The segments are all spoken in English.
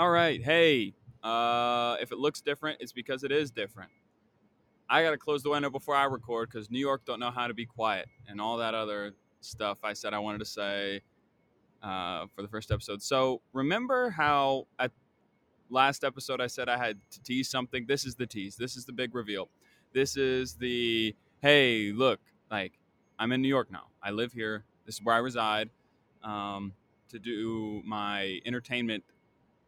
All right. Hey, uh, if it looks different, it's because it is different. I got to close the window before I record because New York don't know how to be quiet and all that other stuff I said I wanted to say uh, for the first episode. So remember how at last episode I said I had to tease something? This is the tease. This is the big reveal. This is the hey, look, like I'm in New York now. I live here. This is where I reside um, to do my entertainment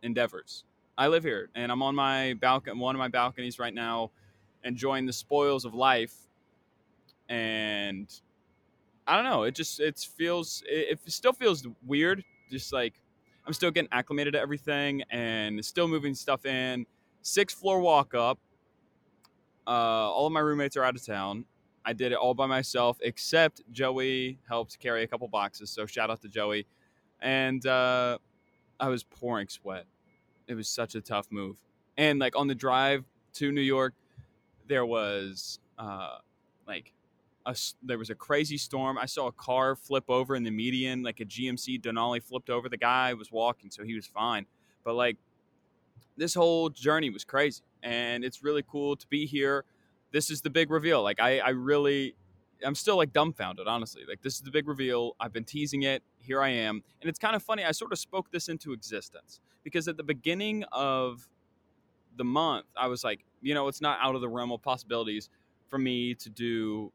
endeavors. I live here, and I'm on my balcony, one of my balconies right now, enjoying the spoils of life. And I don't know. It just it feels it, it still feels weird. Just like I'm still getting acclimated to everything and still moving stuff in. Six floor walk up. Uh, all of my roommates are out of town. I did it all by myself, except Joey helped carry a couple boxes. So shout out to Joey. And uh, I was pouring sweat. It was such a tough move. And like on the drive to New York, there was uh, like a, there was a crazy storm. I saw a car flip over in the median, like a GMC Denali flipped over. The guy was walking, so he was fine. But like this whole journey was crazy, and it's really cool to be here. This is the big reveal. Like I, I really, I'm still like dumbfounded, honestly. Like this is the big reveal. I've been teasing it. Here I am, and it's kind of funny. I sort of spoke this into existence because at the beginning of the month, I was like, you know, it's not out of the realm of possibilities for me to do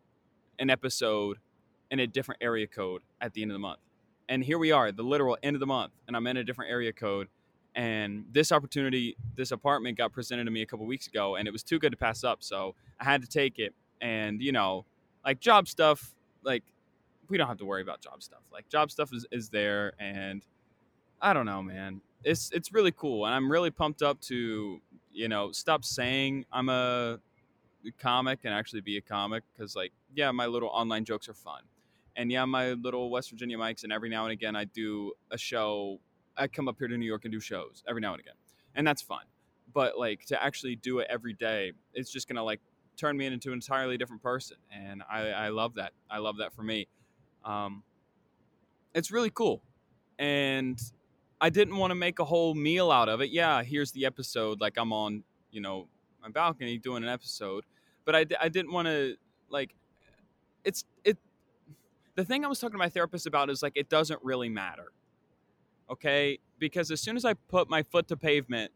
an episode in a different area code at the end of the month. And here we are, the literal end of the month, and I'm in a different area code. And this opportunity, this apartment got presented to me a couple weeks ago, and it was too good to pass up. So I had to take it. And, you know, like job stuff, like we don't have to worry about job stuff. Like job stuff is, is there. And I don't know, man. It's, it's really cool. And I'm really pumped up to, you know, stop saying I'm a comic and actually be a comic because like yeah my little online jokes are fun and yeah my little west virginia mics and every now and again i do a show i come up here to new york and do shows every now and again and that's fun but like to actually do it every day it's just gonna like turn me into an entirely different person and i, I love that. I love that for me. Um, it's really cool. And i didn't want to make a whole meal out of it. Yeah here's the episode like i'm on you know my balcony doing an episode but I, I didn't want to like it's it the thing i was talking to my therapist about is like it doesn't really matter okay? Because as soon as i put my foot to pavement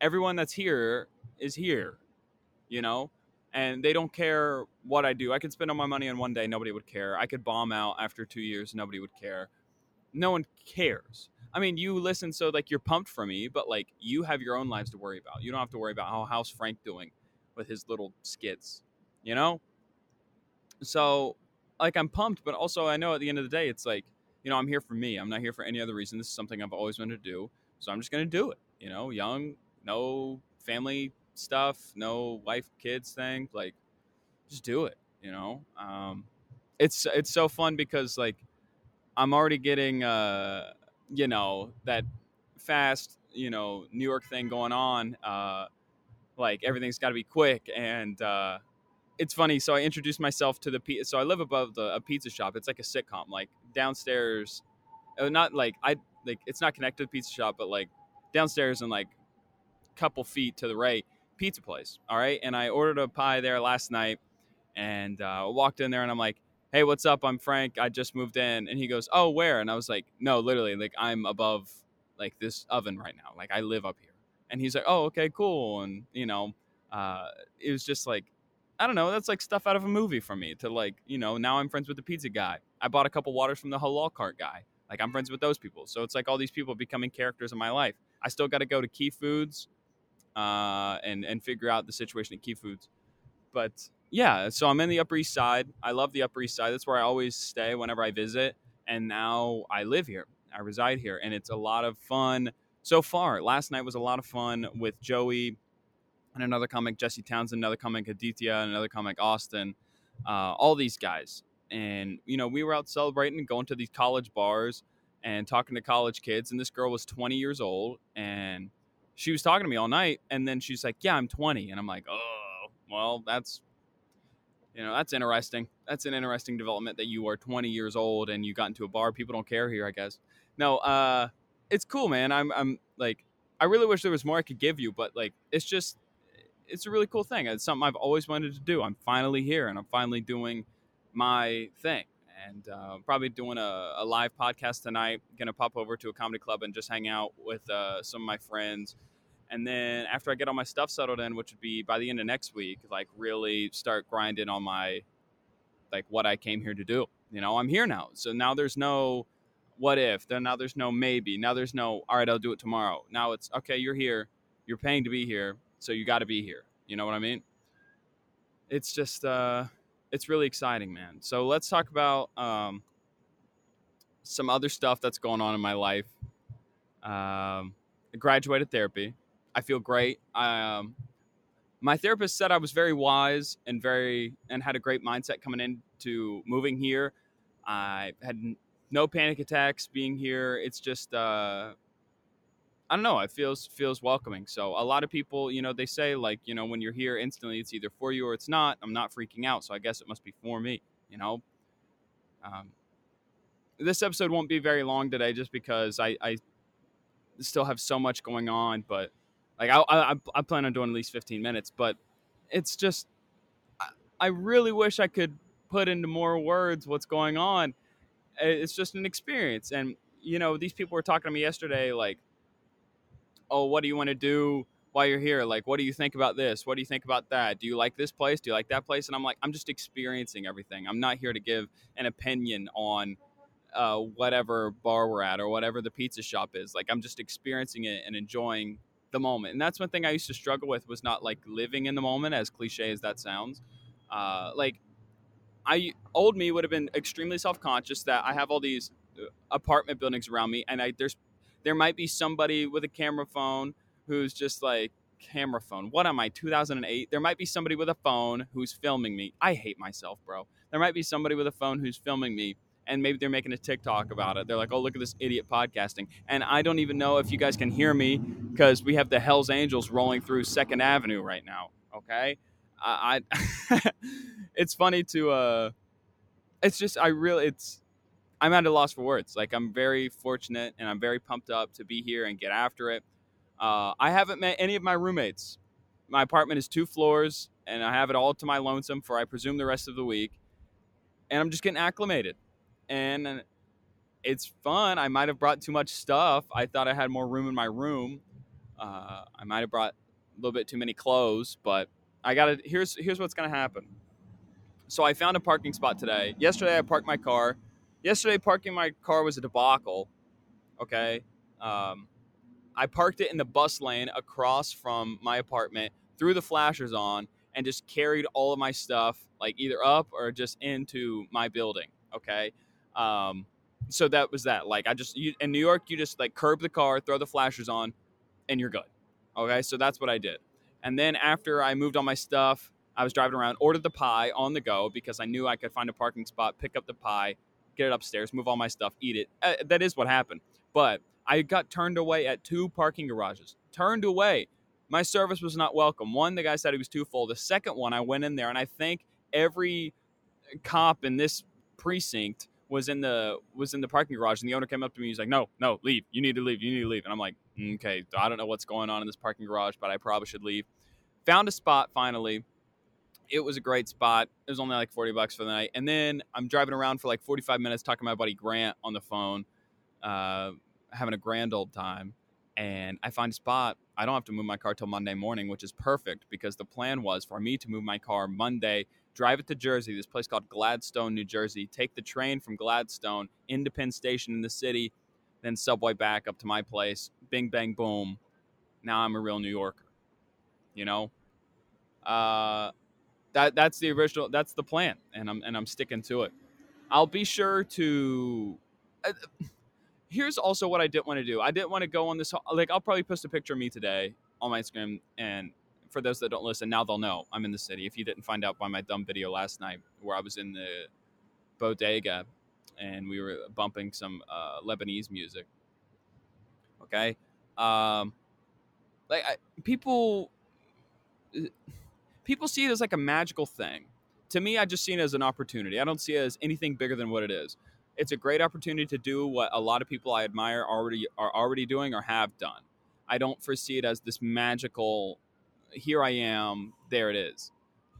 everyone that's here is here you know and they don't care what i do i could spend all my money on one day nobody would care i could bomb out after two years nobody would care no one cares I mean, you listen, so like you're pumped for me, but like you have your own lives to worry about. You don't have to worry about how how's Frank doing with his little skits, you know? So, like, I'm pumped, but also I know at the end of the day, it's like, you know, I'm here for me. I'm not here for any other reason. This is something I've always wanted to do. So I'm just to do it, you know? Young, no family stuff, no wife, kids thing. Like, just do it, you know? Um, it's, it's so fun because, like, I'm already getting, uh, you know, that fast, you know, New York thing going on. Uh, like everything's got to be quick and uh, it's funny so i introduced myself to the pizza so i live above the, a pizza shop it's like a sitcom like downstairs uh, not like i like it's not connected to the pizza shop but like downstairs and like couple feet to the right pizza place all right and i ordered a pie there last night and uh, walked in there and i'm like hey what's up i'm frank i just moved in and he goes oh where and i was like no literally like i'm above like this oven right now like i live up here and he's like, "Oh, okay, cool." And you know, uh, it was just like, I don't know, that's like stuff out of a movie for me. To like, you know, now I'm friends with the pizza guy. I bought a couple waters from the halal cart guy. Like I'm friends with those people. So it's like all these people becoming characters in my life. I still got to go to Key Foods, uh, and and figure out the situation at Key Foods. But yeah, so I'm in the Upper East Side. I love the Upper East Side. That's where I always stay whenever I visit. And now I live here. I reside here, and it's a lot of fun so far. Last night was a lot of fun with Joey and another comic, Jesse Townsend, another comic, Aditya, and another comic, Austin. Uh, all these guys. And, you know, we were out celebrating going to these college bars and talking to college kids. And this girl was 20 years old and she was talking to me all night. And then she's like, Yeah, I'm 20. And I'm like, Oh, well, that's, you know, that's interesting. That's an interesting development that you are 20 years old and you got into a bar. People don't care here, I guess. No, uh, it's cool, man. I'm I'm like I really wish there was more I could give you, but like it's just it's a really cool thing. It's something I've always wanted to do. I'm finally here and I'm finally doing my thing. And uh, probably doing a, a, live podcast tonight. Gonna pop over to a comedy club and just hang out with uh, some of my friends. And then after I get all my stuff settled in, which would be by the end of next week, like really start grinding on my like what I came here to do. You know, I'm here now. So now there's no what if. Then now there's no maybe. Now there's no all right, I'll do it tomorrow. Now it's okay, you're here. You're paying to be here, so you got to be here. You know what I mean? It's just uh it's really exciting, man. So let's talk about um some other stuff that's going on in my life. Um I graduated therapy. I feel great. Um, my therapist said I was very wise and very and had a great mindset coming into moving here. I had no panic attacks being here. It's just uh, I don't know. It feels feels welcoming. So a lot of people, you know, they say like, you know, when you're here instantly, it's either for you or it's not. I'm not freaking out, so I guess it must be for me. You know. Um, this episode won't be very long today, just because I, I still have so much going on. But like I, I, I plan on doing at least 15 minutes. But it's just I, I really wish I could put into more words what's going on it's just an experience. And you know, these people were talking to me yesterday, like, "Oh, what do you want to do while you're here? Like, what do you think about this? What do you think about that? Do you like this place? Do you like that place?" And I'm like, I'm just experiencing everything. I'm not here to give an opinion on uh, whatever bar we're at or whatever the pizza shop is. Like, I'm just experiencing it and enjoying the moment. And that's one thing I used to struggle with was not like living in the moment, as cliche as that sounds. Uh, like I old me would have been extremely self conscious that I have all these uh, apartment buildings around me, and I there's there might be somebody with a camera phone who's just like camera phone. What am I? 2008. There might be somebody with a phone who's filming me. I hate myself, bro. There might be somebody with a phone who's filming me and maybe they're making a TikTok about it. They're like, "Oh, look at this idiot podcasting." And I don't even know if you guys can hear me because we have the Hell's Angels rolling through Second Avenue right now. Okay, I, I it's funny to uh it's just I really it's I'm at a loss for words. Like I'm very fortunate and I'm very pumped up to be here and get after it. Uh, I haven't met any of my roommates. My apartment is two floors, and I have it all to my lonesome for I presume the rest of the week. And I'm just getting acclimated, and it's fun. I might have brought too much stuff. I thought I had more room in my room. Uh, I might have brought a little bit too many clothes, but I got to. Here's here's what's gonna happen. So I found a parking spot today. Yesterday I parked my car. Yesterday parking my car was a debacle. Okay. Um, I parked it in the bus lane across from my apartment, threw the flashers on, and just carried all of my stuff like either up or just into my building. Okay. Um, so that was that. Like I just you, in New York, you just like curb the car, throw the flashers on, and you're good. Okay. So that's what I did. And then after I moved all my stuff, I was driving around, ordered the pie on the go because I knew I could find a parking spot, pick up the pie, get it upstairs, move all my stuff, eat it. Uh, that is what happened. But I got turned away at two parking garages. Turned away. My service was not welcome. One, the guy said he was too full. The second one, I went in there and I think every cop in this precinct was in the was in the parking garage and the owner came up to me he's like no no leave you need to leave you need to leave and i'm like okay i don't know what's going on in this parking garage but i probably should leave found a spot finally it was a great spot. It was only like 40 bucks for the night. And then I'm driving around for like 45 minutes talking to my buddy Grant on the phone, uh, having a grand old time. And I find a spot. I don't have to move my car till Monday morning, which is perfect because the plan was for me to move my car Monday, drive it to Jersey, this place called Gladstone, New Jersey, take the train from Gladstone into Penn Station in the city, then subway back up to my place. Bing, bang, boom. Now I'm a real New Yorker. You know? Uh, that that's the original that's the plan and i'm and i'm sticking to it. I'll be sure to uh, here's also what i didn't want to do. I didn't want to go on this like i'll probably post a picture of me today on my instagram and for those that don't listen now they'll know i'm in the city. If you didn't find out by my dumb video last night where i was in the bodega and we were bumping some uh, lebanese music okay? Um like I, people people see it as like a magical thing. To me, I just see it as an opportunity. I don't see it as anything bigger than what it is. It's a great opportunity to do what a lot of people I admire already are already doing or have done. I don't foresee it as this magical. Here I am. There it is.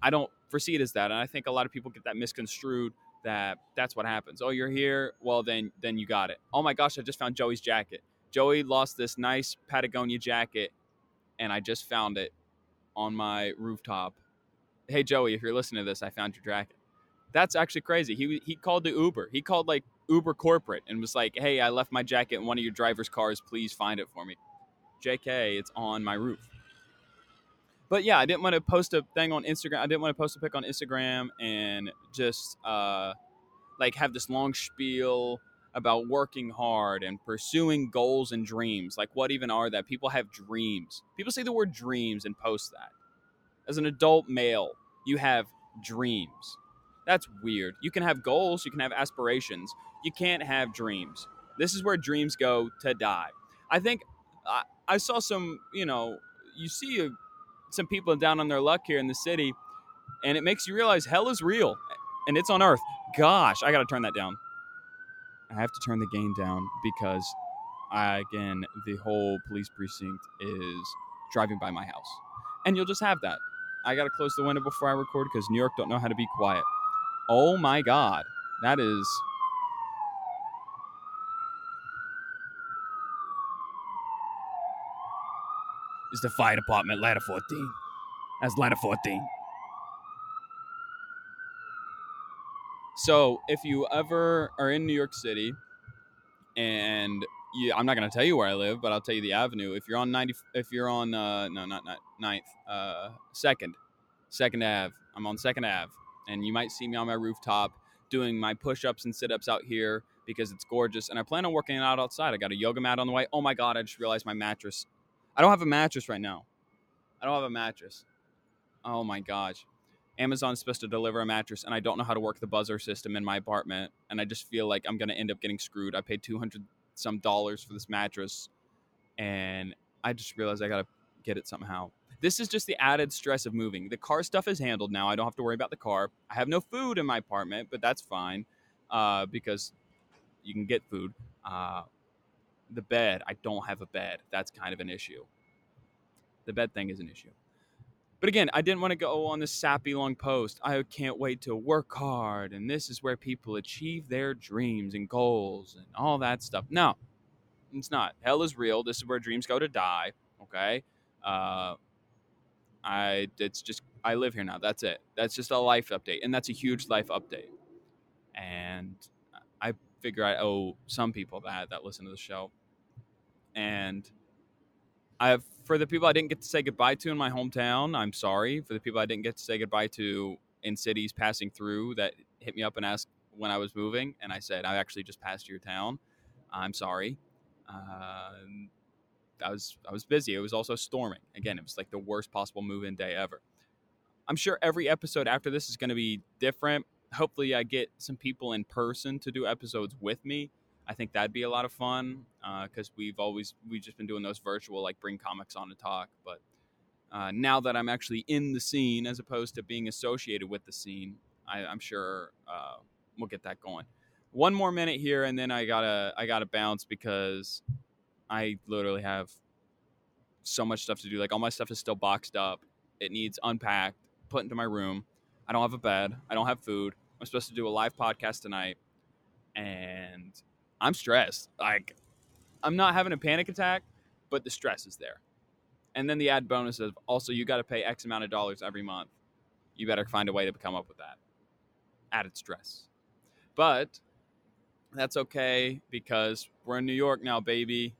I don't foresee it as that, and I think a lot of people get that misconstrued. That that's what happens. Oh, you're here. Well, then then you got it. Oh my gosh, I just found Joey's jacket. Joey lost this nice Patagonia jacket, and I just found it on my rooftop. Hey Joey, if you're listening to this, I found your jacket. That's actually crazy. He he called the Uber. He called like Uber corporate and was like, "Hey, I left my jacket in one of your driver's cars. Please find it for me." JK, it's on my roof. But yeah, I didn't want to post a thing on Instagram. I didn't want to post a pic on Instagram and just uh, like have this long spiel about working hard and pursuing goals and dreams. Like, what even are that? People have dreams. People say the word dreams and post that. As an adult male, you have dreams. That's weird. You can have goals, you can have aspirations. You can't have dreams. This is where dreams go to die. I think I, I saw some, you know, you see a, some people down on their luck here in the city, and it makes you realize hell is real and it's on earth. Gosh, I got to turn that down. I have to turn the gain down because, I, again, the whole police precinct is driving by my house. And you'll just have that. I got to close the window before I record because New York don't know how to be quiet. Oh my God. That is. Is the fire department ladder 14? That's ladder 14. So if you ever are in New York City and you, I'm not going to tell you where I live, but I'll tell you the avenue. If you're on 90, if you're on, uh, no, not, not ninth, uh, second, second Ave, I'm on second Ave and you might see me on my rooftop doing my push-ups and sit-ups out here because it's gorgeous and i plan on working out outside. I got a yoga mat on the way. Oh my god i just realized my mattress i don't have a mattress right now. I don't have a mattress. Oh my gosh amazon's supposed to deliver a mattress and i don't know how to work the buzzer system in my apartment and i just feel like i'm going to end up getting screwed i paid 200 some dollars for this mattress and i just realized i got to get it somehow this is just the added stress of moving. The car stuff is handled now. I don't have to worry about the car. I have no food in my apartment, but that's fine uh, because you can get food. Uh, the bed, I don't have a bed. That's kind of an issue. The bed thing is an issue. But again, I didn't want to go on this sappy long post. I can't wait to work hard, and this is where people achieve their dreams and goals and all that stuff. No, it's not. Hell is real. This is where dreams go to die. Okay. Uh, I it's just I live here now. That's it. That's just a life update, and that's a huge life update. And I figure I owe some people that that listen to the show. And I have for the people I didn't get to say goodbye to in my hometown. I'm sorry for the people I didn't get to say goodbye to in cities passing through that hit me up and asked when I was moving, and I said I actually just passed your town. I'm sorry. Uh, I was I was busy. It was also storming. Again, it was like the worst possible move-in day ever. I'm sure every episode after this is going to be different. Hopefully, I get some people in person to do episodes with me. I think that'd be a lot of fun because uh, we've always we've just been doing those virtual, like bring comics on to talk. But uh, now that I'm actually in the scene as opposed to being associated with the scene, I, am sure uh, we'll get that going. One more minute here, and then I gotta I gotta bounce because I literally have so much stuff to do. Like all my stuff is still boxed up. It needs unpacked, put into my room. I don't have a bed. I don't have food. I'm supposed to do a live podcast tonight, and I'm stressed. Like I'm not having a panic attack, but the stress is there. And then the add bonus of also you got to pay X amount of dollars every month. You better find a way to come up with that. Added stress. But that's okay because we're in New York now, baby.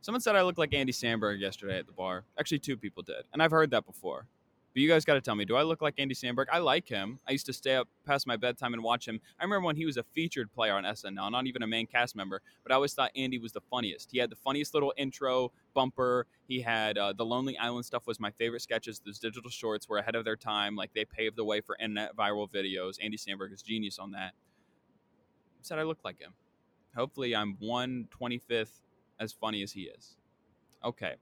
Someone said I look like Andy Samberg yesterday at the bar. Actually, two people did, and I've heard that before. But you guys got to tell me, do I look like Andy Samberg? I like him. I used to stay up past my bedtime and watch him. I remember when he was a featured player on SNL, not even a main cast member, but I always thought Andy was the funniest. He had the funniest little intro bumper. He had uh, the Lonely Island stuff was my favorite sketches. Those digital shorts were ahead of their time. Like they paved the way for internet viral videos. Andy Samberg is genius on that. Said I look like him. Hopefully, I'm one twenty fifth as funny as he is. Okay.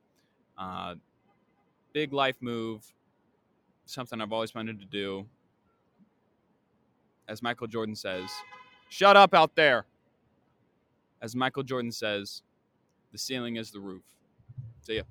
Uh, big life move, something I've always wanted to do. As Michael Jordan says, shut up out there. As Michael Jordan says, the ceiling is the roof. See ya.